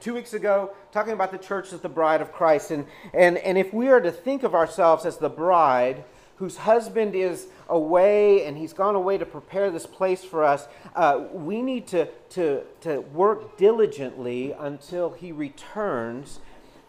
two weeks ago, talking about the church as the bride of Christ. And, and, and if we are to think of ourselves as the bride, whose husband is away and he's gone away to prepare this place for us, uh, we need to, to, to work diligently until he returns,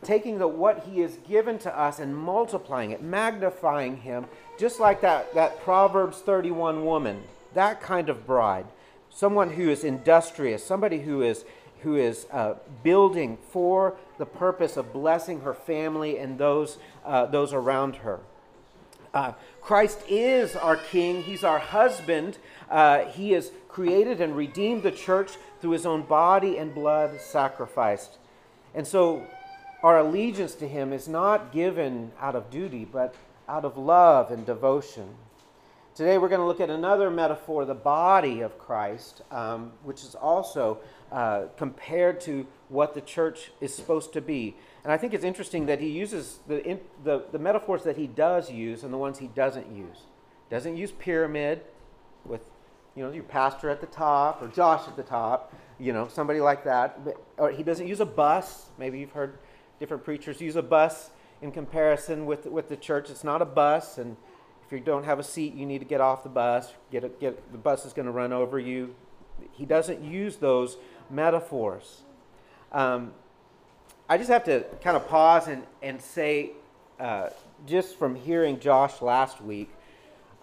taking the, what he has given to us and multiplying it, magnifying him, just like that, that Proverbs 31 woman, that kind of bride. Someone who is industrious, somebody who is, who is uh, building for the purpose of blessing her family and those, uh, those around her. Uh, Christ is our King, He's our husband. Uh, he has created and redeemed the church through His own body and blood sacrificed. And so our allegiance to Him is not given out of duty, but out of love and devotion. Today we're going to look at another metaphor, the body of Christ, um, which is also uh, compared to what the church is supposed to be. And I think it's interesting that he uses the, in, the, the metaphors that he does use and the ones he doesn't use. Doesn't use pyramid with, you know, your pastor at the top or Josh at the top, you know, somebody like that. But, or he doesn't use a bus. Maybe you've heard different preachers use a bus in comparison with, with the church. It's not a bus, and if you don't have a seat, you need to get off the bus. Get, a, get the bus is going to run over you. He doesn't use those metaphors. Um, I just have to kind of pause and, and say, uh, just from hearing Josh last week,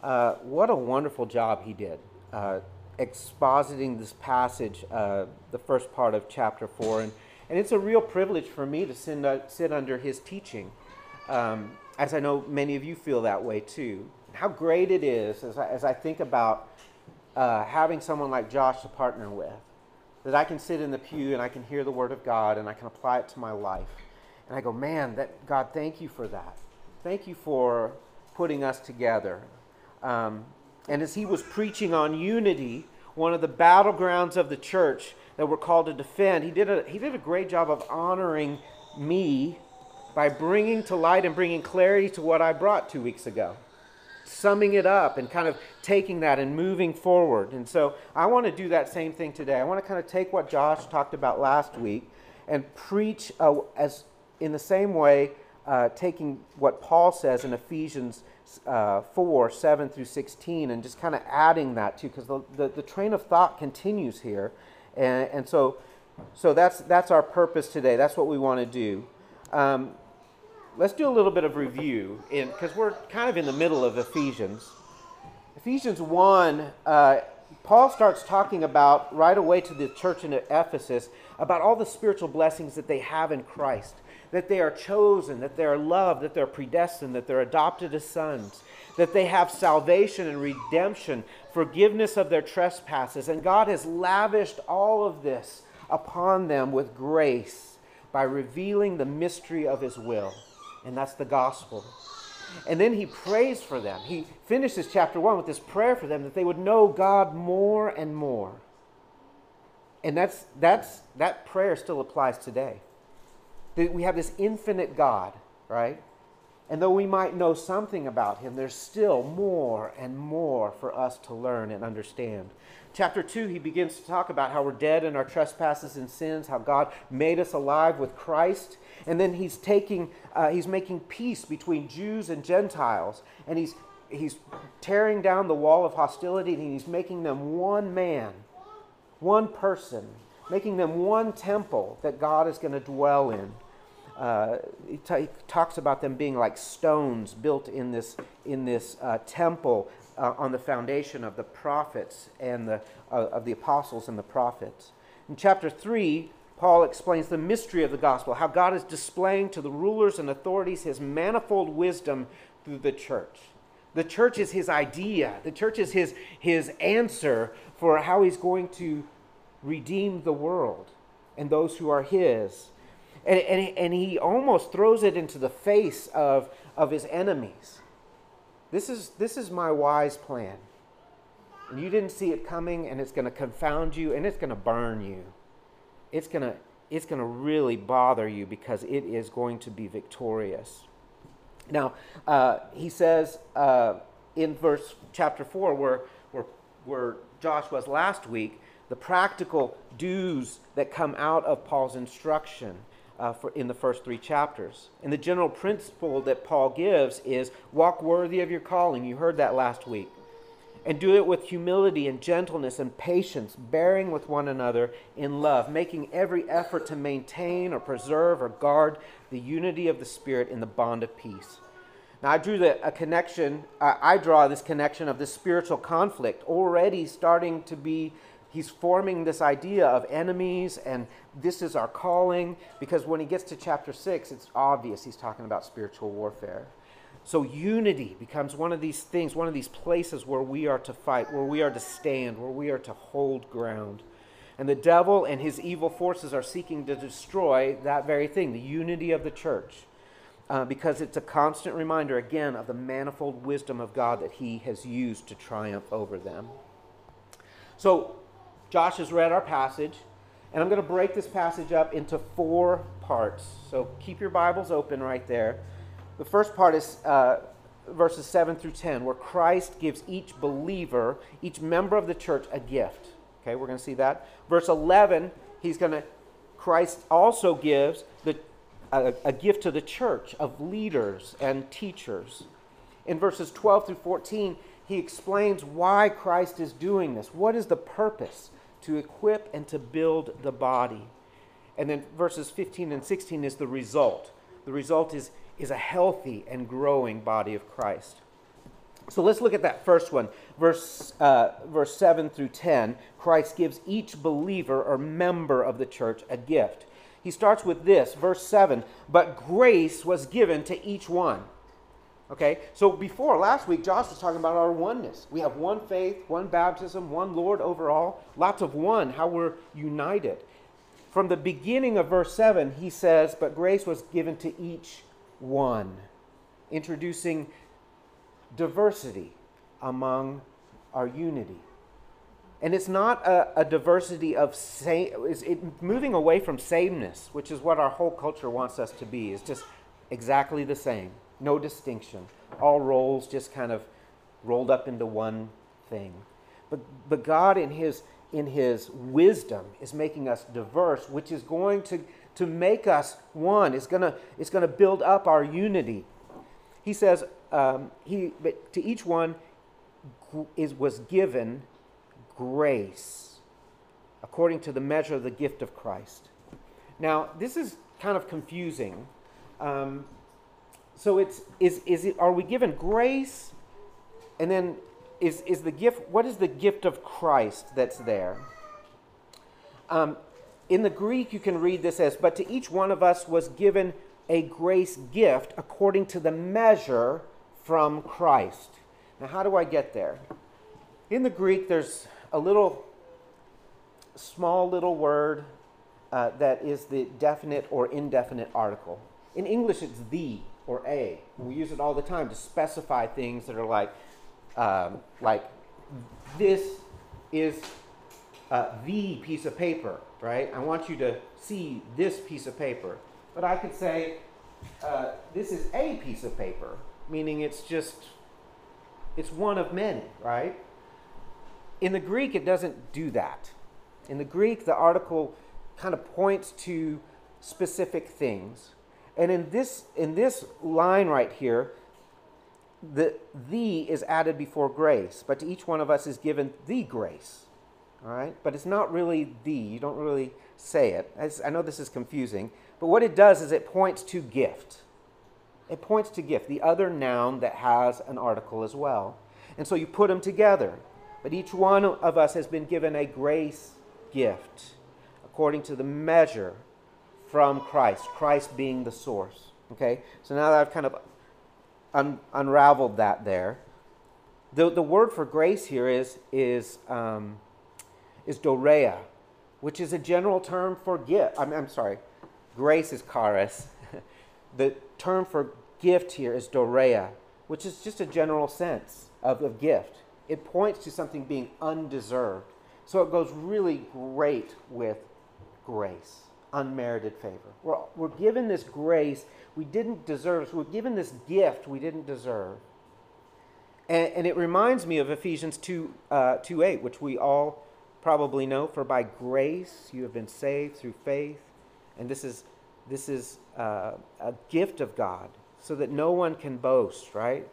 uh, what a wonderful job he did uh, expositing this passage, uh, the first part of chapter 4. And, and it's a real privilege for me to sit, uh, sit under his teaching, um, as I know many of you feel that way too. How great it is as I, as I think about uh, having someone like Josh to partner with that I can sit in the pew and I can hear the Word of God and I can apply it to my life. And I go, man, that God, thank you for that. Thank you for putting us together. Um, and as he was preaching on unity, one of the battlegrounds of the church that we're called to defend, he did a, he did a great job of honoring me by bringing to light and bringing clarity to what I brought two weeks ago summing it up and kind of taking that and moving forward. And so I want to do that same thing today. I want to kind of take what Josh talked about last week and preach uh, as in the same way, uh, taking what Paul says in Ephesians uh, 4 7 through 16 and just kind of adding that too, because the, the, the, train of thought continues here. And, and so, so that's, that's our purpose today. That's what we want to do. Um, let's do a little bit of review because we're kind of in the middle of Ephesians. Ephesians 1, uh, Paul starts talking about right away to the church in Ephesus about all the spiritual blessings that they have in Christ, that they are chosen, that they are loved, that they're predestined, that they're adopted as sons, that they have salvation and redemption, forgiveness of their trespasses. And God has lavished all of this upon them with grace by revealing the mystery of his will and that's the gospel. And then he prays for them. He finishes chapter 1 with this prayer for them that they would know God more and more. And that's, that's, that prayer still applies today. That we have this infinite God, right? And though we might know something about him, there's still more and more for us to learn and understand. Chapter 2, he begins to talk about how we're dead in our trespasses and sins, how God made us alive with Christ. And then he's taking, uh, he's making peace between Jews and Gentiles. And he's, he's tearing down the wall of hostility and he's making them one man, one person, making them one temple that God is going to dwell in. Uh, he, t- he, talks about them being like stones built in this, in this uh, temple uh, on the foundation of the prophets and the, uh, of the apostles and the prophets. In chapter 3, Paul explains the mystery of the gospel, how God is displaying to the rulers and authorities his manifold wisdom through the church. The church is his idea, the church is his, his answer for how he's going to redeem the world and those who are his. And, and, and he almost throws it into the face of, of his enemies. This is, this is my wise plan. And you didn't see it coming, and it's going to confound you, and it's going to burn you. It's going to it's going to really bother you because it is going to be victorious. Now, uh, he says uh, in verse chapter 4, where, where, where Josh was last week, the practical do's that come out of Paul's instruction uh, for, in the first three chapters. And the general principle that Paul gives is walk worthy of your calling. You heard that last week. And do it with humility and gentleness and patience, bearing with one another in love, making every effort to maintain or preserve or guard the unity of the Spirit in the bond of peace. Now, I drew the, a connection, uh, I draw this connection of this spiritual conflict already starting to be he's forming this idea of enemies and this is our calling because when he gets to chapter 6 it's obvious he's talking about spiritual warfare. So unity becomes one of these things one of these places where we are to fight where we are to stand where we are to hold ground. And the devil and his evil forces are seeking to destroy that very thing the unity of the church uh, because it's a constant reminder again of the manifold wisdom of god that he has used to triumph over them. So Josh has read our passage, and I'm going to break this passage up into four parts. So keep your Bibles open right there. The first part is uh, verses 7 through 10, where Christ gives each believer, each member of the church, a gift. Okay, we're going to see that. Verse 11, he's going to, Christ also gives the, a, a gift to the church of leaders and teachers. In verses 12 through 14, he explains why Christ is doing this. What is the purpose? To equip and to build the body. And then verses 15 and 16 is the result. The result is, is a healthy and growing body of Christ. So let's look at that first one. Verse, uh, verse 7 through 10 Christ gives each believer or member of the church a gift. He starts with this, verse 7 But grace was given to each one. Okay, so before last week, Josh was talking about our oneness. We have one faith, one baptism, one Lord overall, lots of one, how we're united. From the beginning of verse 7, he says, But grace was given to each one, introducing diversity among our unity. And it's not a, a diversity of same, it's it, moving away from sameness, which is what our whole culture wants us to be. is just exactly the same no distinction. All roles just kind of rolled up into one thing. But, but God, in his, in his wisdom, is making us diverse, which is going to, to make us one. It's going to, it's to build up our unity. He says, um, he, but to each one is, was given grace according to the measure of the gift of Christ. Now, this is kind of confusing. Um, so it's is is it are we given grace? And then is is the gift what is the gift of christ that's there? Um, in the greek you can read this as but to each one of us was given a grace gift according to the measure from christ. Now how do i get there? In the greek there's a little small little word uh, that is the definite or indefinite article. In english it's the or a. We use it all the time to specify things that are like, um, like this is uh, the piece of paper, right? I want you to see this piece of paper. But I could say, uh, this is a piece of paper, meaning it's just, it's one of many, right? In the Greek, it doesn't do that. In the Greek, the article kind of points to specific things. And in this, in this line right here, the the is added before grace, but to each one of us is given the grace. All right? But it's not really the. You don't really say it. I know this is confusing, but what it does is it points to gift. It points to gift, the other noun that has an article as well. And so you put them together. But each one of us has been given a grace gift according to the measure from Christ, Christ being the source. Okay? So now that I've kind of un- unraveled that there, the, the word for grace here is, is, um, is dorea, which is a general term for gift. I'm, I'm sorry, grace is charis. the term for gift here is dorea, which is just a general sense of, of gift. It points to something being undeserved. So it goes really great with grace unmerited favor. We're, we're given this grace we didn't deserve. So we're given this gift we didn't deserve. And, and it reminds me of Ephesians 2, uh, 2 8, which we all probably know, for by grace you have been saved through faith. And this is, this is uh, a gift of God, so that no one can boast, right?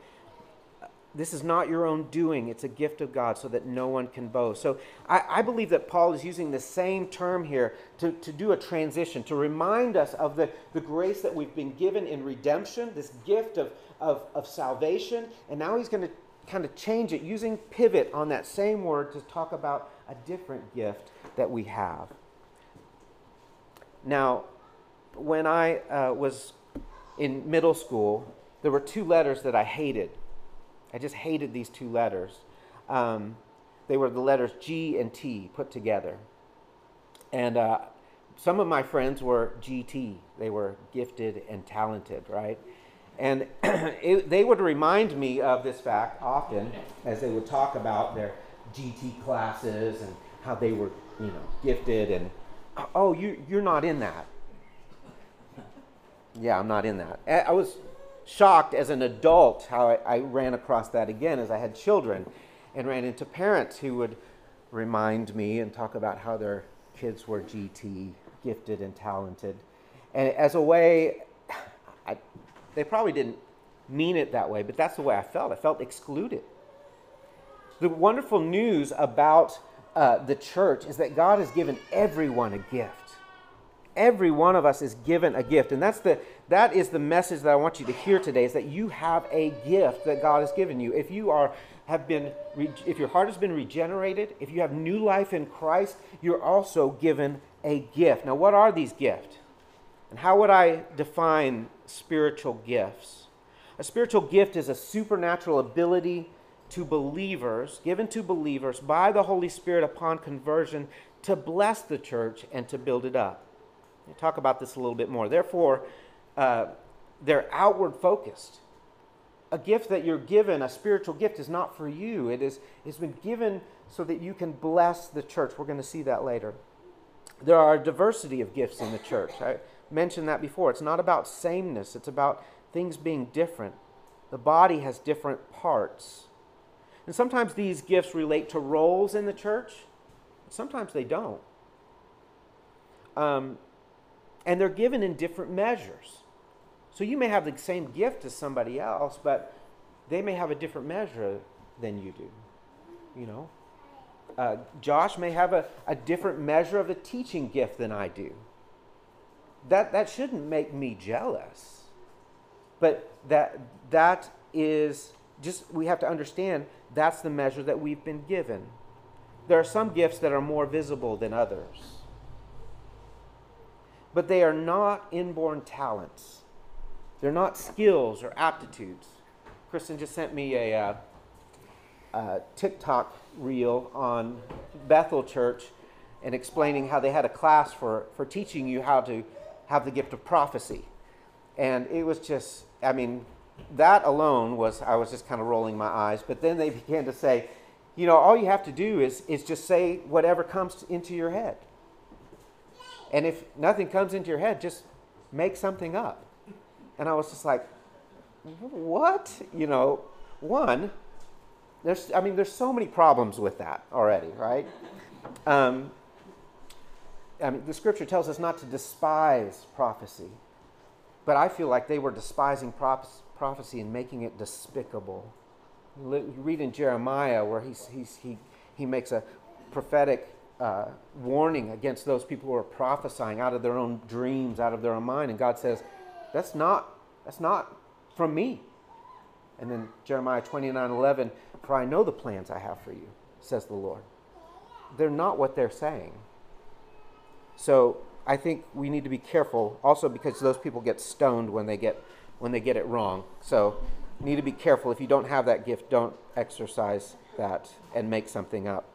This is not your own doing, it's a gift of God, so that no one can boast. So I, I believe that Paul is using the same term here to, to do a transition, to remind us of the, the grace that we've been given in redemption, this gift of, of, of salvation. And now he's going to kind of change it using pivot on that same word to talk about a different gift that we have. Now, when I uh, was in middle school, there were two letters that I hated. I just hated these two letters. Um, they were the letters G and T put together. And uh, some of my friends were GT. They were gifted and talented, right? And it, they would remind me of this fact often as they would talk about their GT classes and how they were, you know, gifted and, oh, you, you're not in that. Yeah, I'm not in that. I was shocked as an adult how I, I ran across that again as I had children and ran into parents who would remind me and talk about how their kids were GT, gifted and talented. And as a way, I, they probably didn't mean it that way, but that's the way I felt. I felt excluded. The wonderful news about uh, the church is that God has given everyone a gift. Every one of us is given a gift. And that's the, that is the message that I want you to hear today is that you have a gift that God has given you. If you are have been if your heart has been regenerated, if you have new life in Christ, you're also given a gift. Now, what are these gifts? And how would I define spiritual gifts? A spiritual gift is a supernatural ability to believers, given to believers by the Holy Spirit upon conversion, to bless the church and to build it up. We'll talk about this a little bit more. Therefore, uh, they're outward focused. A gift that you're given, a spiritual gift, is not for you. It is, it's been given so that you can bless the church. We're going to see that later. There are a diversity of gifts in the church. I mentioned that before. It's not about sameness, it's about things being different. The body has different parts. And sometimes these gifts relate to roles in the church, sometimes they don't. Um, and they're given in different measures. So you may have the same gift as somebody else, but they may have a different measure than you do. You know, uh, Josh may have a, a different measure of a teaching gift than I do. That that shouldn't make me jealous, but that that is just we have to understand that's the measure that we've been given. There are some gifts that are more visible than others, but they are not inborn talents. They're not skills or aptitudes. Kristen just sent me a, uh, a TikTok reel on Bethel Church and explaining how they had a class for, for teaching you how to have the gift of prophecy. And it was just, I mean, that alone was, I was just kind of rolling my eyes. But then they began to say, you know, all you have to do is, is just say whatever comes into your head. And if nothing comes into your head, just make something up. And I was just like, what? You know, one, there's, I mean, there's so many problems with that already, right? Um, I mean, the scripture tells us not to despise prophecy, but I feel like they were despising prophecy and making it despicable. Read in Jeremiah where he's, he's, he, he makes a prophetic uh, warning against those people who are prophesying out of their own dreams, out of their own mind. And God says, that's not, that's not from me. And then Jeremiah 29 11, for I know the plans I have for you, says the Lord. They're not what they're saying. So I think we need to be careful also because those people get stoned when they get when they get it wrong. So, need to be careful. If you don't have that gift, don't exercise that and make something up.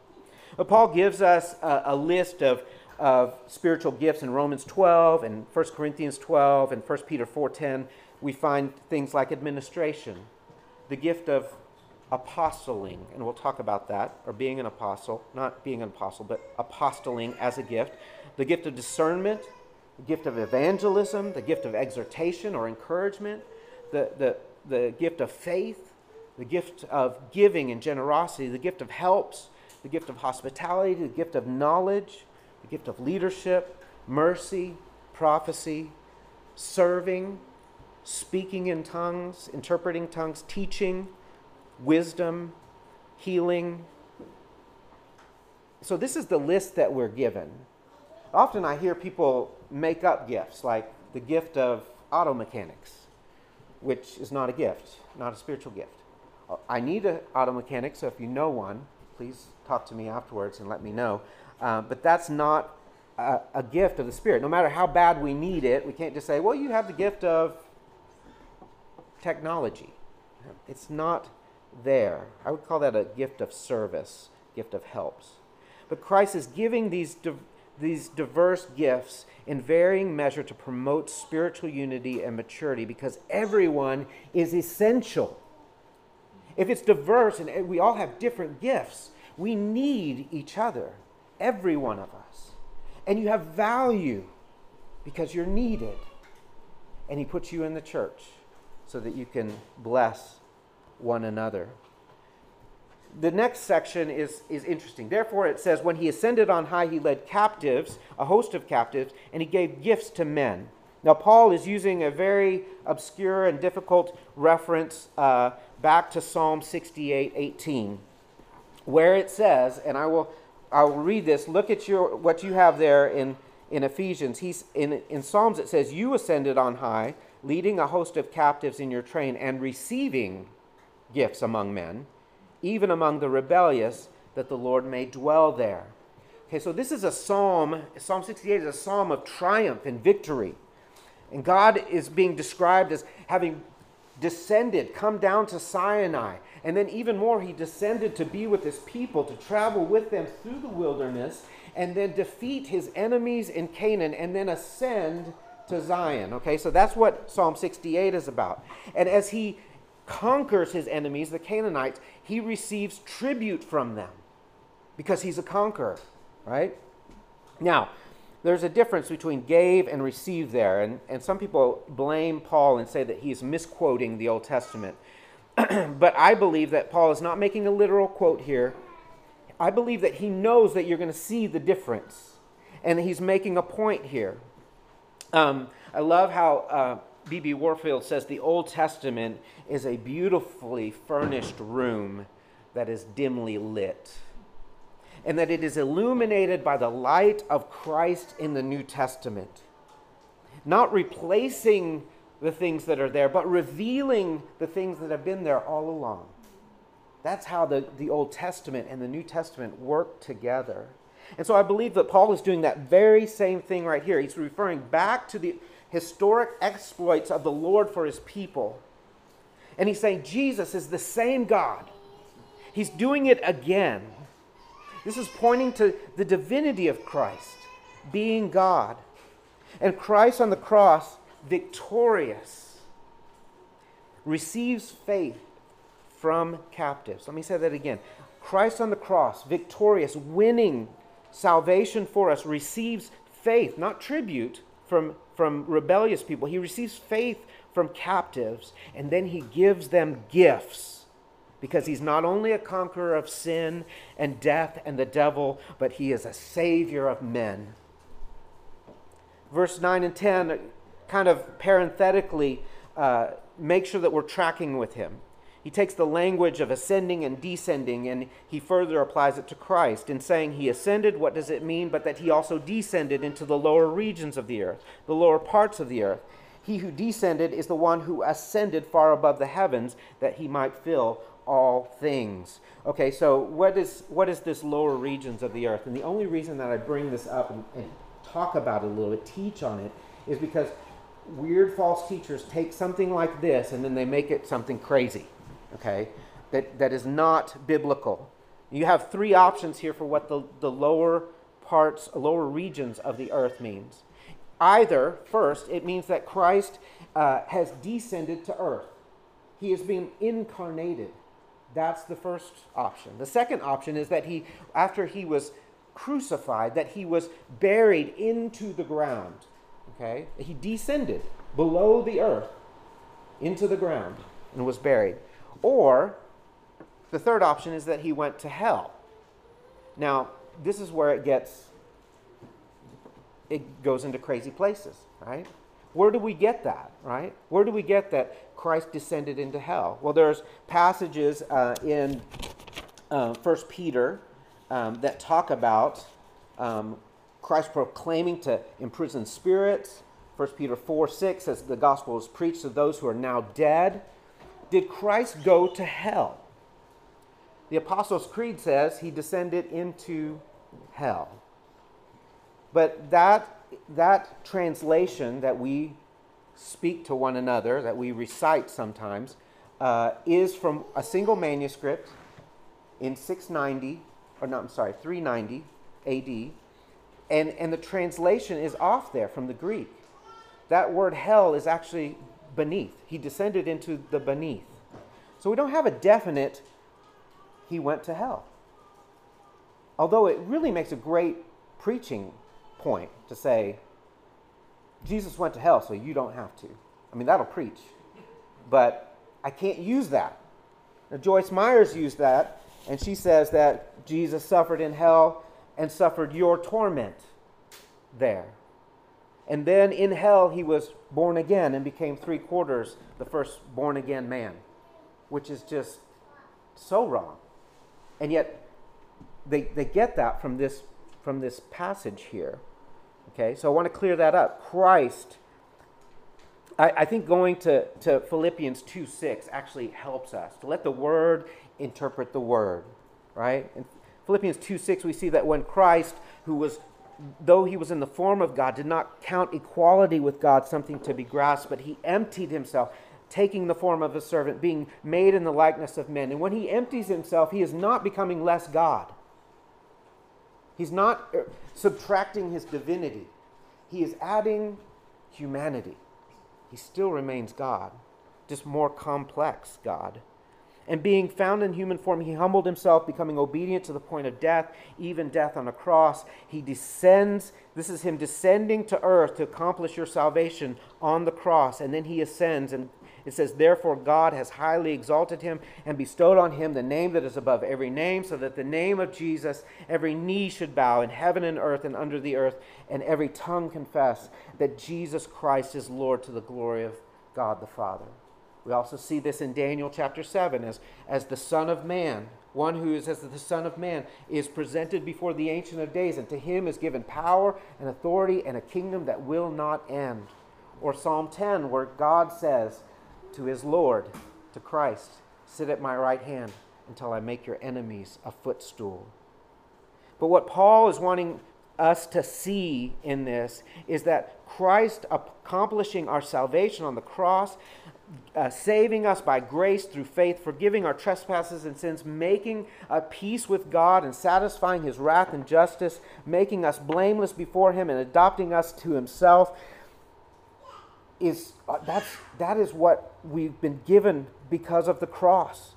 But Paul gives us a, a list of, of spiritual gifts in Romans 12 and 1 Corinthians 12 and 1 Peter 4.10. We find things like administration, the gift of apostling, and we'll talk about that, or being an apostle, not being an apostle, but apostling as a gift, the gift of discernment, the gift of evangelism, the gift of exhortation or encouragement, the, the, the gift of faith, the gift of giving and generosity, the gift of helps, the gift of hospitality, the gift of knowledge, the gift of leadership, mercy, prophecy, serving, speaking in tongues, interpreting tongues, teaching, wisdom, healing. So, this is the list that we're given. Often I hear people make up gifts, like the gift of auto mechanics, which is not a gift, not a spiritual gift. I need an auto mechanic, so if you know one, please talk to me afterwards and let me know. Uh, but that's not a, a gift of the Spirit. No matter how bad we need it, we can't just say, well, you have the gift of technology. It's not there. I would call that a gift of service, gift of helps. But Christ is giving these, di- these diverse gifts in varying measure to promote spiritual unity and maturity because everyone is essential. If it's diverse and we all have different gifts, we need each other, every one of us. And you have value because you're needed. And He puts you in the church so that you can bless one another. The next section is, is interesting. Therefore, it says, When he ascended on high, he led captives, a host of captives, and he gave gifts to men. Now, Paul is using a very obscure and difficult reference uh, back to Psalm 68 18, where it says, and I will, I will read this. Look at your, what you have there in, in Ephesians. He's, in, in Psalms, it says, You ascended on high, leading a host of captives in your train, and receiving gifts among men, even among the rebellious, that the Lord may dwell there. Okay, so this is a psalm. Psalm 68 is a psalm of triumph and victory. And God is being described as having descended, come down to Sinai. And then, even more, he descended to be with his people, to travel with them through the wilderness, and then defeat his enemies in Canaan, and then ascend to Zion. Okay, so that's what Psalm 68 is about. And as he conquers his enemies, the Canaanites, he receives tribute from them because he's a conqueror, right? Now, there's a difference between gave and receive there, and, and some people blame Paul and say that he's misquoting the Old Testament. but I believe that Paul is not making a literal quote here. I believe that he knows that you're going to see the difference, and he's making a point here. Um, I love how B.B. Uh, Warfield says the Old Testament is a beautifully furnished room that is dimly lit and that it is illuminated by the light of Christ in the New Testament. Not replacing the things that are there, but revealing the things that have been there all along. That's how the, the Old Testament and the New Testament work together. And so I believe that Paul is doing that very same thing right here. He's referring back to the historic exploits of the Lord for his people. And he's saying Jesus is the same God. He's doing it again. This is pointing to the divinity of Christ, being God. And Christ on the cross, victorious, receives faith from captives. Let me say that again. Christ on the cross, victorious, winning salvation for us, receives faith, not tribute from, from rebellious people. He receives faith from captives, and then he gives them gifts because he's not only a conqueror of sin and death and the devil, but he is a savior of men. Verse 9 and 10 kind of parenthetically uh, make sure that we're tracking with him. He takes the language of ascending and descending and he further applies it to Christ. In saying he ascended, what does it mean? But that he also descended into the lower regions of the earth, the lower parts of the earth. He who descended is the one who ascended far above the heavens that he might fill all things. Okay, so what is what is this lower regions of the earth? And the only reason that I bring this up and, and talk about it a little bit, teach on it, is because weird false teachers take something like this and then they make it something crazy. Okay, that that is not biblical. You have three options here for what the, the lower parts, lower regions of the earth means. Either, first, it means that Christ uh, has descended to earth. He is being incarnated. That's the first option. The second option is that he, after he was crucified, that he was buried into the ground. Okay? He descended below the earth into the ground and was buried. Or the third option is that he went to hell. Now, this is where it gets, it goes into crazy places, right? Where do we get that, right? Where do we get that Christ descended into hell? Well, there's passages uh, in uh, 1 Peter um, that talk about um, Christ proclaiming to imprison spirits. 1 Peter 4 6 says the gospel is preached to those who are now dead. Did Christ go to hell? The Apostles' Creed says he descended into hell. But that, that translation that we speak to one another, that we recite sometimes, uh, is from a single manuscript in 690, or no, I'm sorry, 390 AD. And, and the translation is off there from the Greek. That word hell is actually beneath. He descended into the beneath. So we don't have a definite, he went to hell. Although it really makes a great preaching point to say, Jesus went to hell, so you don't have to. I mean, that'll preach. But I can't use that. Now, Joyce Meyers used that, and she says that Jesus suffered in hell and suffered your torment there. And then in hell, he was born again and became three quarters the first born again man, which is just so wrong. And yet, they, they get that from this, from this passage here. Okay, so I want to clear that up. Christ, I, I think going to, to Philippians 2 6 actually helps us to let the word interpret the word, right? In Philippians 2 6, we see that when Christ, who was though he was in the form of God, did not count equality with God something to be grasped, but he emptied himself, taking the form of a servant, being made in the likeness of men. And when he empties himself, he is not becoming less God. He's not uh, subtracting his divinity, he is adding humanity. He still remains God, just more complex God. And being found in human form, he humbled himself, becoming obedient to the point of death, even death on a cross. He descends. This is him descending to earth to accomplish your salvation on the cross. And then he ascends. And it says, Therefore, God has highly exalted him and bestowed on him the name that is above every name, so that the name of Jesus every knee should bow in heaven and earth and under the earth, and every tongue confess that Jesus Christ is Lord to the glory of God the Father. We also see this in Daniel chapter 7 as, as the Son of Man. One who is as the Son of Man is presented before the Ancient of Days, and to him is given power and authority and a kingdom that will not end. Or Psalm 10, where God says to his Lord, to Christ, Sit at my right hand until I make your enemies a footstool. But what Paul is wanting us to see in this is that Christ accomplishing our salvation on the cross uh, saving us by grace through faith, forgiving our trespasses and sins, making a peace with God and satisfying his wrath and justice, making us blameless before him and adopting us to himself is uh, that's that is what we've been given because of the cross.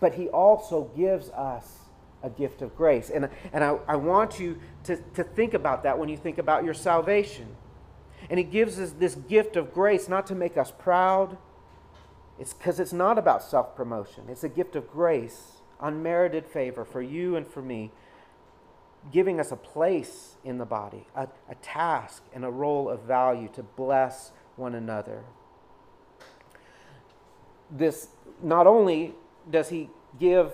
But he also gives us a gift of grace. And, and I, I want you to, to think about that when you think about your salvation. And He gives us this gift of grace not to make us proud. It's because it's not about self promotion. It's a gift of grace, unmerited favor for you and for me, giving us a place in the body, a, a task, and a role of value to bless one another. This not only does He give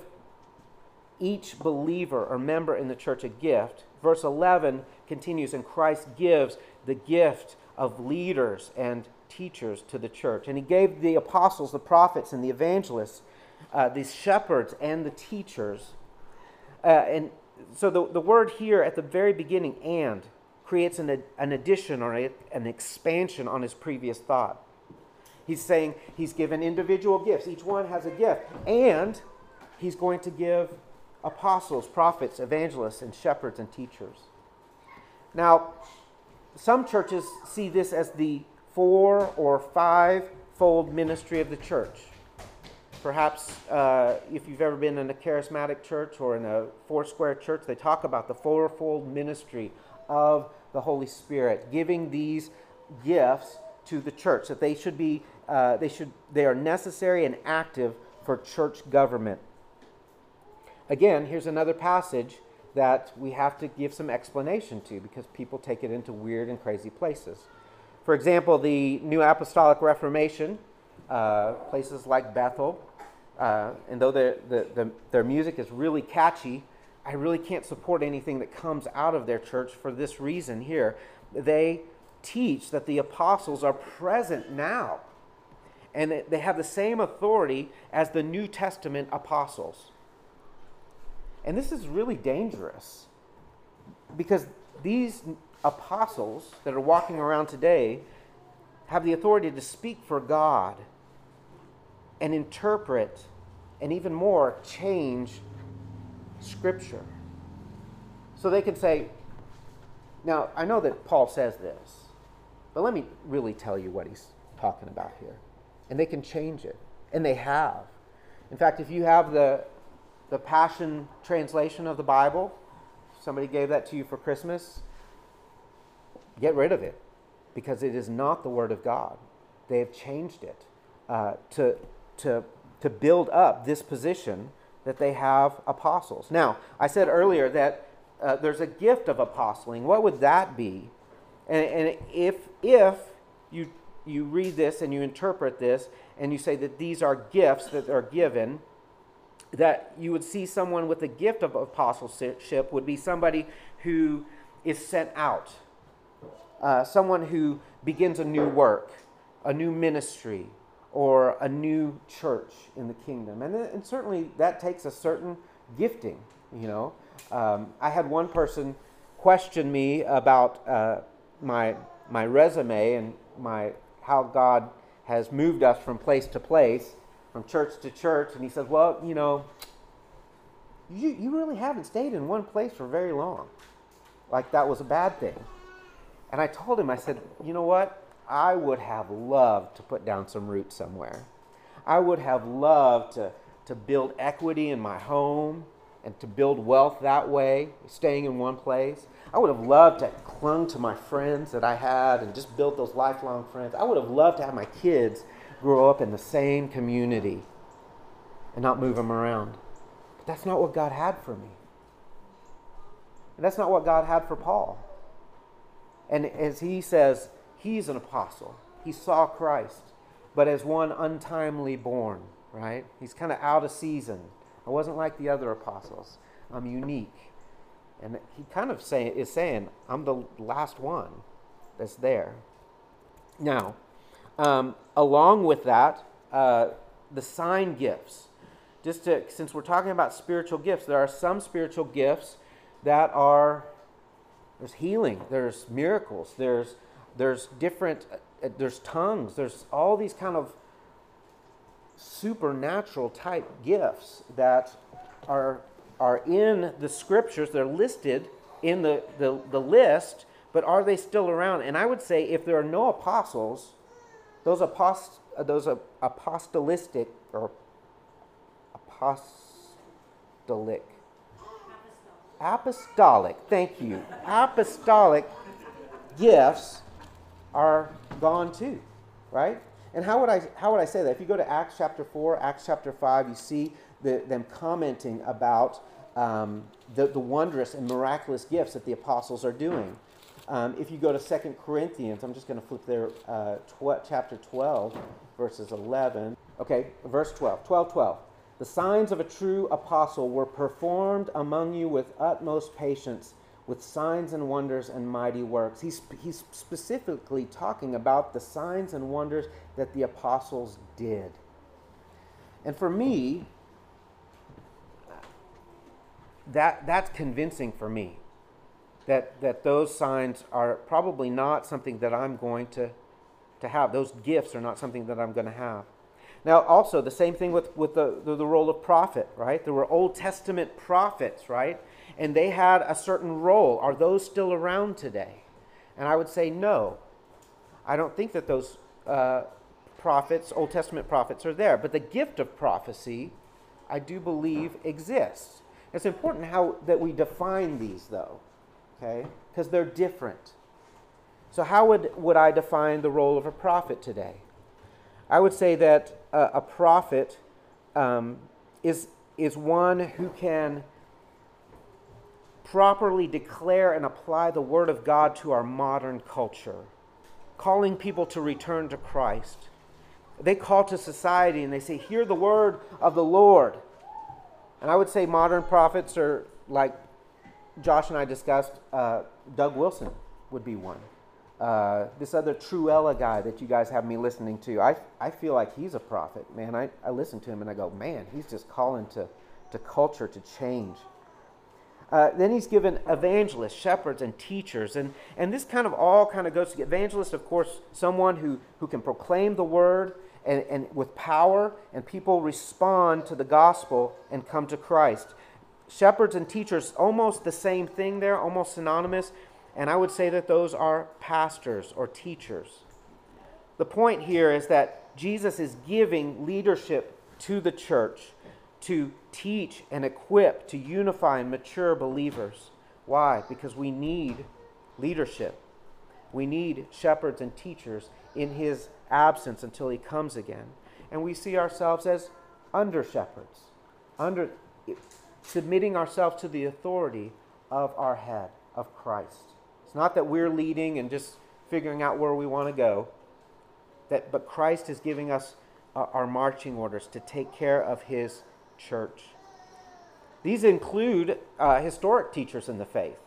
each believer or member in the church a gift, verse 11 continues, and Christ gives the gift of leaders and teachers to the church. And he gave the apostles, the prophets, and the evangelists, uh, these shepherds and the teachers. Uh, and so the, the word here at the very beginning, and, creates an, an addition or a, an expansion on his previous thought. He's saying he's given individual gifts, each one has a gift, and he's going to give apostles, prophets, evangelists, and shepherds and teachers. Now, some churches see this as the four or five fold ministry of the church. Perhaps uh, if you've ever been in a charismatic church or in a four square church, they talk about the fourfold ministry of the Holy Spirit, giving these gifts to the church that they should be uh, they should they are necessary and active for church government. Again, here's another passage that we have to give some explanation to because people take it into weird and crazy places. For example, the New Apostolic Reformation, uh, places like Bethel, uh, and though the, the, their music is really catchy, I really can't support anything that comes out of their church for this reason here. They teach that the apostles are present now, and they have the same authority as the New Testament apostles. And this is really dangerous because these apostles that are walking around today have the authority to speak for God and interpret and even more change Scripture. So they can say, now I know that Paul says this, but let me really tell you what he's talking about here. And they can change it, and they have. In fact, if you have the, the Passion translation of the Bible, somebody gave that to you for Christmas, get rid of it because it is not the Word of God. They have changed it uh, to, to, to build up this position that they have apostles. Now, I said earlier that uh, there's a gift of apostling. What would that be? And, and if, if you, you read this and you interpret this and you say that these are gifts that are given, that you would see someone with the gift of apostleship would be somebody who is sent out, uh, someone who begins a new work, a new ministry, or a new church in the kingdom. And, and certainly that takes a certain gifting, you know. Um, I had one person question me about uh, my, my resume and my, how God has moved us from place to place, from church to church. And he says, Well, you know, you, you really haven't stayed in one place for very long. Like that was a bad thing. And I told him, I said, You know what? I would have loved to put down some roots somewhere. I would have loved to, to build equity in my home and to build wealth that way, staying in one place. I would have loved to clung to my friends that I had and just build those lifelong friends. I would have loved to have my kids grow up in the same community and not move them around. But that's not what God had for me. And that's not what God had for Paul. And as he says, He's an apostle. He saw Christ, but as one untimely born, right? He's kind of out of season. I wasn't like the other apostles. I'm unique. And he kind of say, is saying, I'm the last one that's there. Now, um, along with that, uh, the sign gifts. Just to, since we're talking about spiritual gifts, there are some spiritual gifts that are there's healing, there's miracles, there's there's different uh, there's tongues there's all these kind of supernatural type gifts that are are in the scriptures. They're listed in the, the, the list but are they still around? And i would say if there are no apostles those apost uh, those apostolistic or apostolic. Apostolic. Thank you. Apostolic gifts are gone too, right? And how would I how would I say that? If you go to Acts chapter four, Acts chapter five, you see the, them commenting about um, the, the wondrous and miraculous gifts that the apostles are doing. Um, if you go to Second Corinthians, I'm just going to flip there, uh, tw- chapter 12, verses 11. Okay, verse 12. 12, 12. The signs of a true apostle were performed among you with utmost patience with signs and wonders and mighty works. He's, he's specifically talking about the signs and wonders that the apostles did. And for me, that, that's convincing for me that, that those signs are probably not something that I'm going to, to have. Those gifts are not something that I'm going to have. Now, also, the same thing with, with the, the, the role of prophet, right? There were Old Testament prophets, right? And they had a certain role. Are those still around today? And I would say no. I don't think that those uh, prophets, Old Testament prophets, are there. But the gift of prophecy, I do believe, exists. It's important how that we define these, though, okay? Because they're different. So, how would, would I define the role of a prophet today? I would say that uh, a prophet um, is, is one who can properly declare and apply the Word of God to our modern culture, calling people to return to Christ. They call to society and they say, Hear the word of the Lord. And I would say modern prophets are like Josh and I discussed, uh, Doug Wilson would be one. Uh, this other Truella guy that you guys have me listening to, I, I feel like he's a prophet. Man, I, I listen to him and I go, man, he's just calling to, to culture to change. Uh, then he's given evangelists, shepherds, and teachers. And, and this kind of all kind of goes to evangelist, of course, someone who, who can proclaim the word and, and with power, and people respond to the gospel and come to Christ. Shepherds and teachers, almost the same thing there, almost synonymous. And I would say that those are pastors or teachers. The point here is that Jesus is giving leadership to the church to teach and equip, to unify and mature believers. Why? Because we need leadership. We need shepherds and teachers in his absence until he comes again. And we see ourselves as under shepherds, under submitting ourselves to the authority of our head, of Christ. It's not that we're leading and just figuring out where we want to go, that, but Christ is giving us uh, our marching orders to take care of his church. These include uh, historic teachers in the faith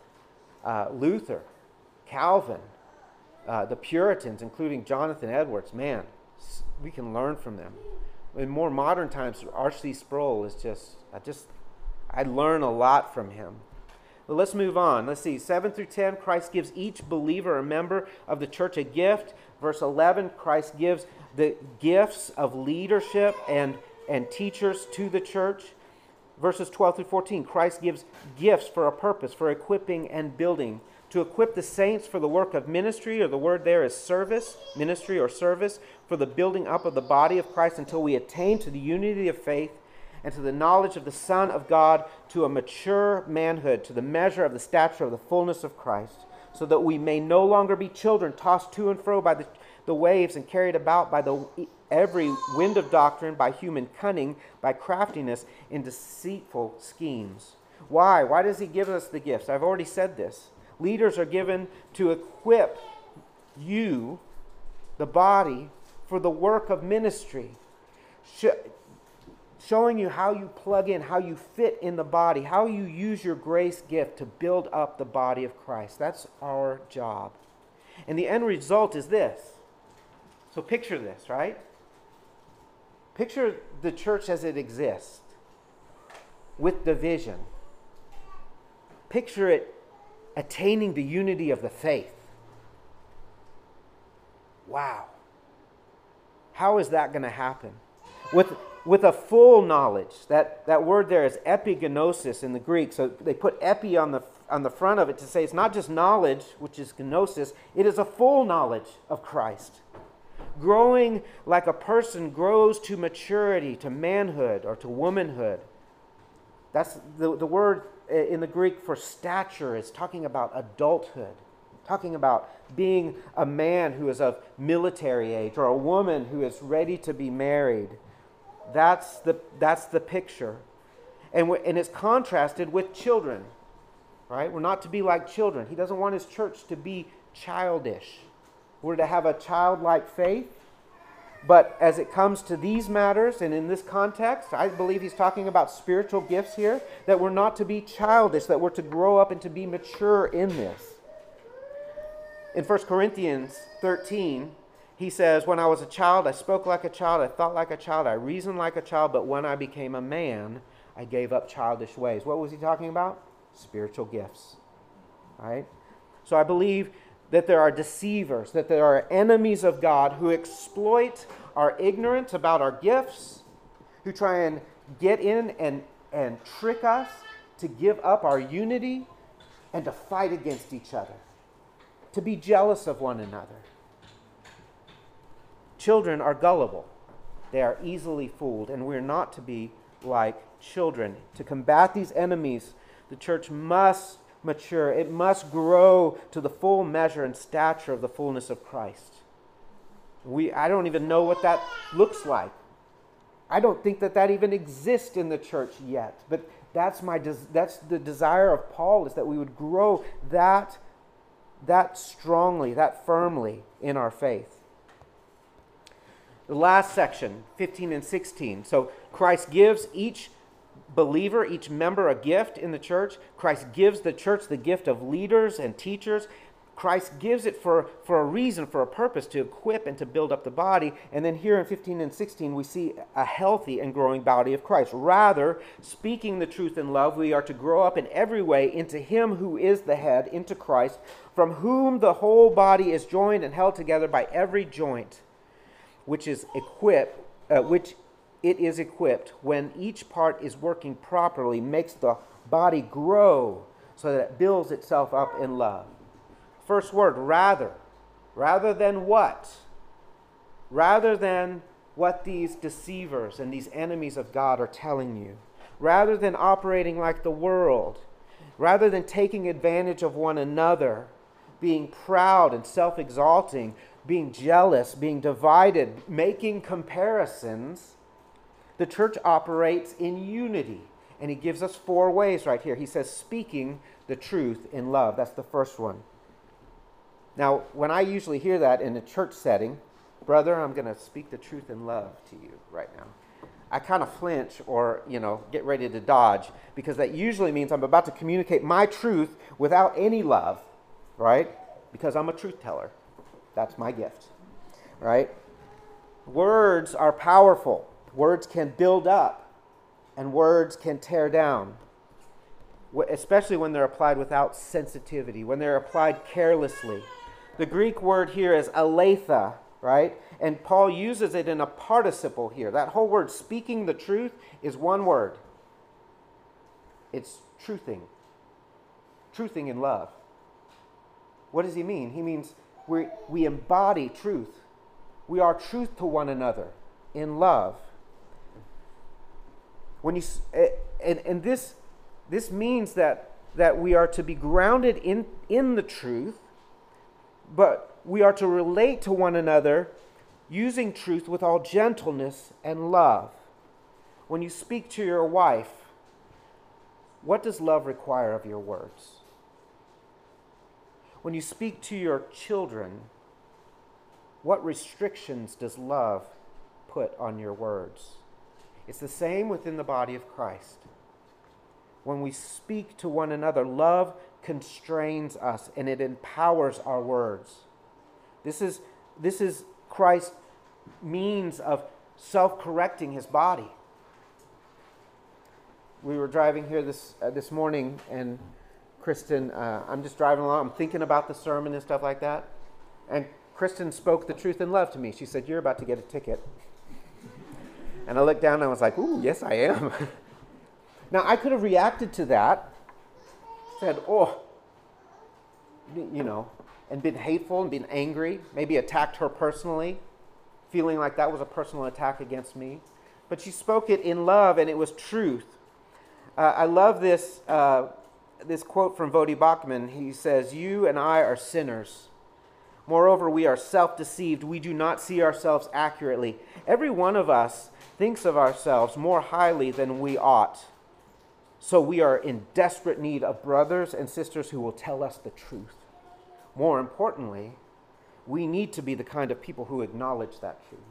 uh, Luther, Calvin, uh, the Puritans, including Jonathan Edwards. Man, we can learn from them. In more modern times, R.C. Sproul is just, I just, I learn a lot from him. But let's move on. Let's see. 7 through 10, Christ gives each believer a member of the church a gift. Verse 11, Christ gives the gifts of leadership and and teachers to the church. Verses 12 through 14 Christ gives gifts for a purpose, for equipping and building. To equip the saints for the work of ministry, or the word there is service, ministry or service, for the building up of the body of Christ until we attain to the unity of faith and to the knowledge of the Son of God, to a mature manhood, to the measure of the stature of the fullness of Christ, so that we may no longer be children tossed to and fro by the, the waves and carried about by the every wind of doctrine by human cunning, by craftiness in deceitful schemes. Why? Why does he give us the gifts? I've already said this. Leaders are given to equip you, the body, for the work of ministry. showing you how you plug in, how you fit in the body, how you use your grace gift to build up the body of Christ. That's our job. And the end result is this. So picture this, right? Picture the church as it exists with division. Picture it attaining the unity of the faith. Wow. How is that going to happen? With, with a full knowledge. That, that word there is epigenosis in the Greek. So they put epi on the, on the front of it to say it's not just knowledge, which is gnosis, it is a full knowledge of Christ growing like a person grows to maturity, to manhood, or to womanhood. That's the, the word in the Greek for stature is talking about adulthood, talking about being a man who is of military age or a woman who is ready to be married. That's the, that's the picture. And, and it's contrasted with children, right? We're not to be like children. He doesn't want his church to be childish. We're to have a childlike faith. But as it comes to these matters and in this context, I believe he's talking about spiritual gifts here, that we're not to be childish, that we're to grow up and to be mature in this. In 1 Corinthians 13, he says, When I was a child, I spoke like a child, I thought like a child, I reasoned like a child, but when I became a man, I gave up childish ways. What was he talking about? Spiritual gifts. Right? So I believe that there are deceivers, that there are enemies of God who exploit our ignorance about our gifts, who try and get in and, and trick us to give up our unity and to fight against each other, to be jealous of one another. Children are gullible, they are easily fooled, and we're not to be like children. To combat these enemies, the church must mature. It must grow to the full measure and stature of the fullness of Christ. We, I don't even know what that looks like. I don't think that that even exists in the church yet. But That's my des- that's the desire of Paul is that we would grow that that strongly, that firmly in our faith. The last section, 15 and 16. So Christ gives each believer, each member, a gift in the church. Christ gives the church the gift of leaders and teachers. Christ gives it for, for a reason, for a purpose, to equip and to build up the body. And then here in 15 and 16, we see a healthy and growing body of Christ. Rather, speaking the truth in love, we are to grow up in every way into Him who is the head, into Christ, from whom the whole body is joined and held together by every joint, which is equipped, uh, which it is equipped when each part is working properly, makes the body grow so that it builds itself up in love. First word, rather. Rather than what? Rather than what these deceivers and these enemies of God are telling you. Rather than operating like the world. Rather than taking advantage of one another, being proud and self exalting, being jealous, being divided, making comparisons, the church operates in unity. And he gives us four ways right here. He says, speaking the truth in love. That's the first one. Now, when I usually hear that in a church setting, brother, I'm going to speak the truth in love to you right now. I kind of flinch or, you know, get ready to dodge because that usually means I'm about to communicate my truth without any love, right? Because I'm a truth teller. That's my gift, right? Words are powerful. Words can build up and words can tear down, especially when they're applied without sensitivity, when they're applied carelessly. The Greek word here is aletha, right? And Paul uses it in a participle here. That whole word, speaking the truth, is one word it's truthing. Truthing in love. What does he mean? He means we, we embody truth. We are truth to one another in love. When you, eh, and, and this, this means that, that we are to be grounded in, in the truth but we are to relate to one another using truth with all gentleness and love. When you speak to your wife, what does love require of your words? When you speak to your children, what restrictions does love put on your words? It's the same within the body of Christ. When we speak to one another, love constrains us and it empowers our words. This is, this is Christ's means of self correcting his body. We were driving here this, uh, this morning, and Kristen, uh, I'm just driving along, I'm thinking about the sermon and stuff like that. And Kristen spoke the truth in love to me. She said, You're about to get a ticket. And I looked down and I was like, Ooh, yes, I am. now, I could have reacted to that said, oh, you know, and been hateful and been angry, maybe attacked her personally, feeling like that was a personal attack against me. But she spoke it in love and it was truth. Uh, I love this, uh, this quote from Voddie Baucham. He says, You and I are sinners. Moreover, we are self deceived. We do not see ourselves accurately. Every one of us thinks of ourselves more highly than we ought. So we are in desperate need of brothers and sisters who will tell us the truth. More importantly, we need to be the kind of people who acknowledge that truth.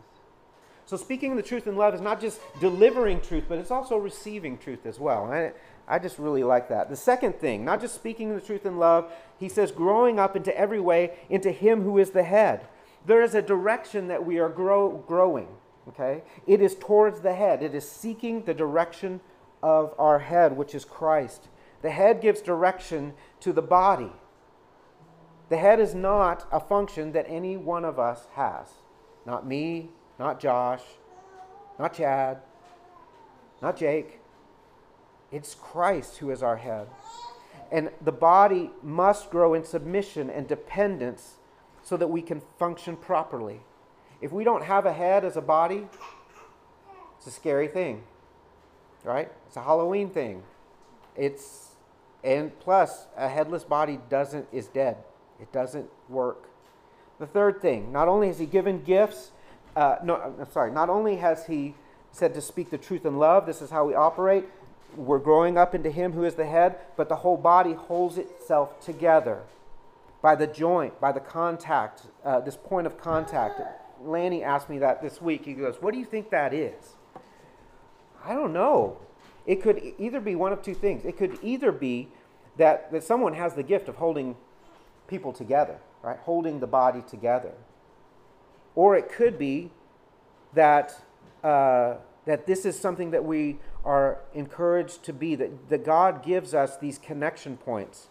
So speaking the truth in love is not just delivering truth, but it's also receiving truth as well. I, I just really like that. The second thing, not just speaking the truth in love, he says growing up into every way into him who is the head. There is a direction that we are grow, growing, okay? It is towards the head. It is seeking the direction of our head, which is Christ. The head gives direction to the body. The head is not a function that any one of us has. Not me, not Josh, not Chad, not Jake. It's Christ who is our head. And the body must grow in submission and dependence so that we can function properly. If we don't have a head as a body, it's a scary thing right? It's a Halloween thing. It's and plus a headless body doesn't is dead. It doesn't work. The third thing, not only has he given gifts, uh, no, I'm sorry, not only has he said to speak the truth in love, this is how we operate. we're growing up into Him who is the head, but the whole body holds itself together by the joint, by the contact, uh, this point of contact. Lanny asked me that this week. He goes, What do you think that is? I don't know. It could either be one of two things. It could either be that, that someone has the gift of holding people together, right? Holding the body together. Or it could be that, uh, that this is something that we are encouraged to be, that, that God gives us these connection points.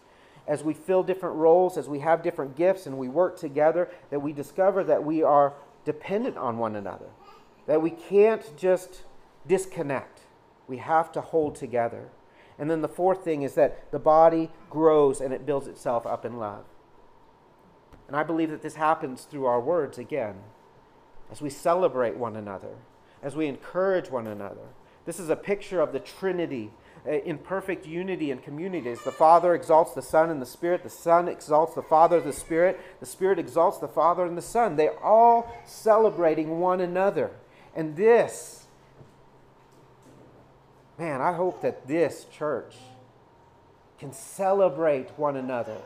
As we fill different roles, as we have different gifts, and we work together, that we discover that we are dependent on one another, that we can't just disconnect. We have to hold together. And then the fourth thing is that the body grows and it builds itself up in love. And I believe that this happens through our words again, as we celebrate one another, as we encourage one another. This is a picture of the Trinity in perfect unity and community. As the Father exalts the Son and the Spirit, the Son exalts the Father, and the Spirit, the Spirit exalts the Father and the Son. They're all celebrating one another. And this, man, I hope that this church can celebrate one another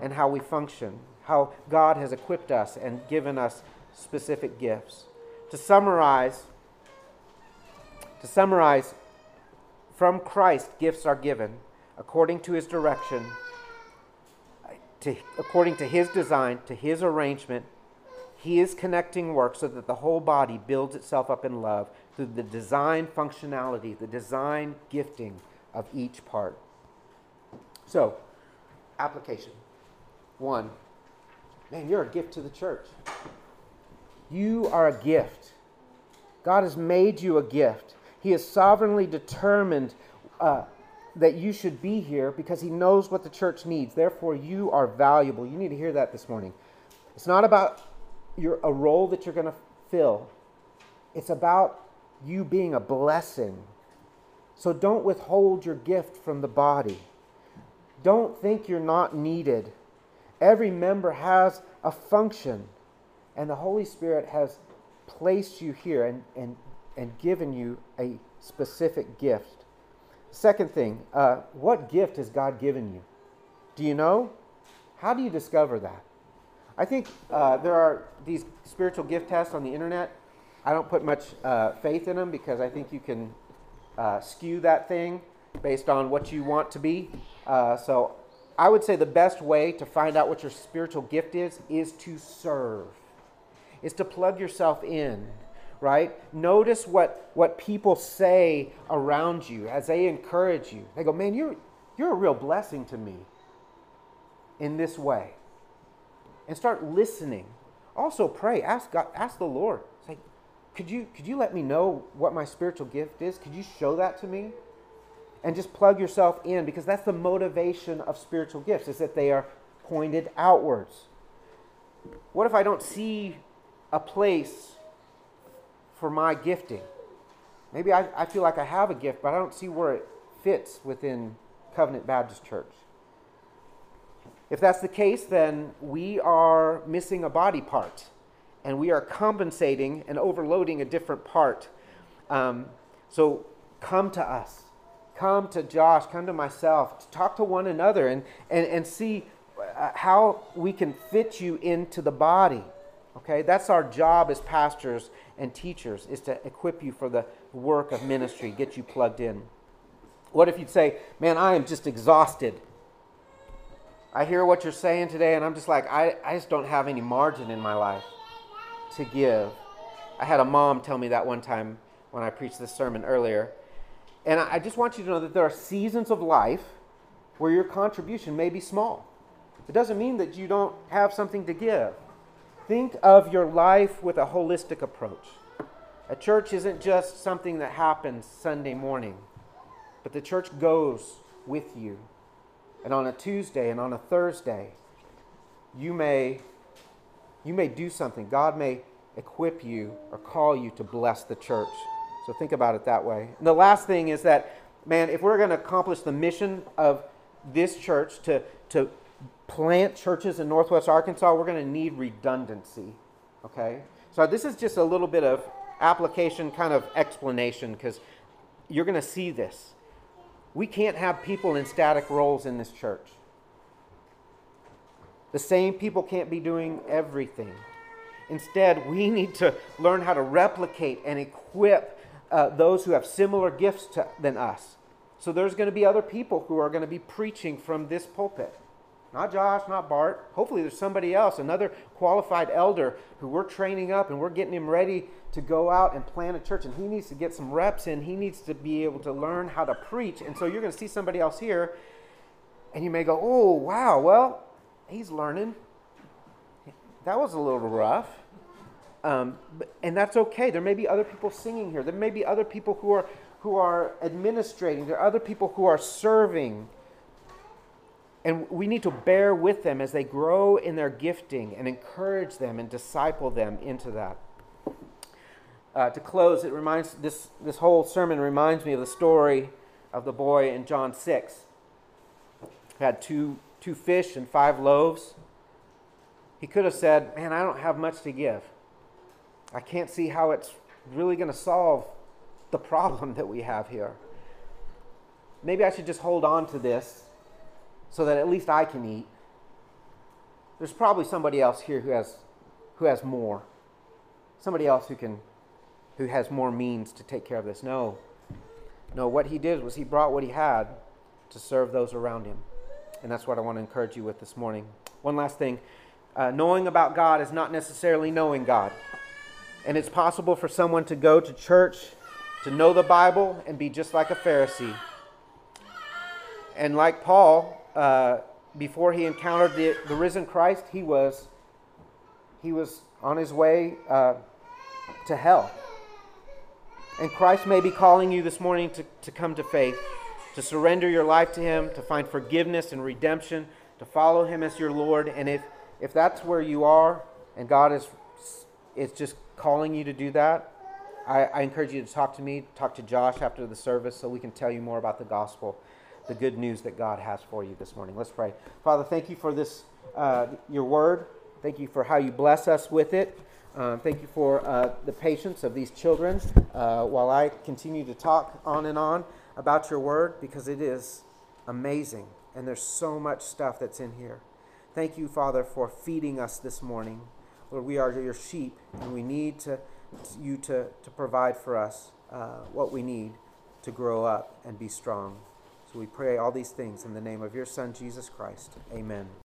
and how we function how God has equipped us and given us specific gifts. To summarize, to summarize, from Christ gifts are given according to his direction, to, according to his design, to his arrangement. He is connecting work so that the whole body builds itself up in love through the design functionality, the design gifting of each part. So, application. One, Man, you're a gift to the church. You are a gift. God has made you a gift. He has sovereignly determined uh, that you should be here because He knows what the church needs. Therefore, you are valuable. You need to hear that this morning. It's not about your, a role that you're going to fill, it's about you being a blessing. So don't withhold your gift from the body. Don't think you're not needed. Every member has a function, and the Holy Spirit has placed you here and, and, and given you a specific gift. Second thing, uh, what gift has God given you? Do you know? How do you discover that? I think uh, there are these spiritual gift tests on the internet. I don't put much uh, faith in them because I think you can uh, skew that thing based on what you want to be. Uh, so I would say the best way to find out what your spiritual gift is is to serve. Is to plug yourself in, right? Notice what what people say around you as they encourage you. They go, "Man, you're you're a real blessing to me." In this way. And start listening. Also pray, ask God, ask the Lord. Say, "Could you could you let me know what my spiritual gift is? Could you show that to me?" and just plug yourself in because that's the motivation of spiritual gifts is that they are pointed outwards. What if I don't see a place for my gifting? Maybe I, I feel like I have a gift, but I don't see where it fits within Covenant Baptist Church. If that's the case, then we are missing a body part and we are compensating and overloading a different part. Um, so come to us come to Josh, come to myself, talk to one another and, and, and see uh, how we can fit you into the body. Okay, that's our job as pastors and teachers is to equip you for the work of ministry, get you plugged in. What if you'd say, Man, I am just exhausted. I hear what you're saying today, and I'm just like, I, I just don't have any margin in my life to give. I had a mom tell me that one time when I preached this sermon earlier. And I just want you to know that there are seasons of life where your contribution may be small. It doesn't mean that you don't have something to give. Think of your life with a holistic approach. A church isn't just something that happens Sunday morning, but the church goes with you. And on a Tuesday and on a Thursday, you may you may do something. God may equip you or call you to bless the church. So think about it that way. And the last thing is that, man, if we're going to accomplish the mission of this church to, to plant churches in Northwest Arkansas, we're going to need redundancy. Okay? So this is just a little bit of application kind of explanation because you're going to see this. We can't have people in static roles in this church. The same people can't be doing everything. Instead, we need to learn how to replicate and equip uh, those who have similar gifts to, than us. So there's going to be other people who are going to be preaching from this pulpit. Not Josh, not Bart. Hopefully, there's somebody else, another qualified elder who we're training up and we're getting him ready to go out and plant a church. And he needs to get some reps in. He needs to be able to learn how to preach. And so you're going to see somebody else here, and you may go, oh, wow, well, he's learning. That was a little rough. Um, and that's okay. There may be other people singing here. There may be other people who are who are administrating. There are other people who are serving. And we need to bear with them as they grow in their gifting and encourage them and disciple them into that. Uh, to close, it reminds this this whole sermon reminds me of the story of the boy in John six. He had two two fish and five loaves. He could have said, "Man, I don't have much to give." I can't see how it's really going to solve the problem that we have here. Maybe I should just hold on to this so that at least I can eat. There's probably somebody else here who has who has more. Somebody else who can who has more means to take care of this. No. No, what he did was he brought what he had to serve those around him. And that's what I want to encourage you with this morning. One last thing. Uh, knowing about God is not necessarily knowing God. And it's possible for someone to go to church, to know the Bible, and be just like a Pharisee. And like Paul, uh, before he encountered the, the risen Christ, he was, he was on his way uh, to hell. And Christ may be calling you this morning to, to come to faith, to surrender your life to Him, to find forgiveness and redemption, to follow Him as your Lord. And if, if that's where you are, and God is, is just calling you to do that, I, I, encourage you to talk to me, talk to Josh after the service so we can tell you more about the gospel, the good news that God has for you this morning. Let's pray. Father, thank you for this, uh, your word. Thank you for how you bless us with it. Uh, thank you for uh, the patience of these children uh, while I continue to talk on and on about your word because it is amazing and there's so much stuff that's in here. Thank you, Father, for feeding us this morning. Lord, we are your sheep, and we need to, you to, to provide for us uh, what we need to grow up and be strong. We pray all these things in the name of your Son, Jesus Christ. Amen.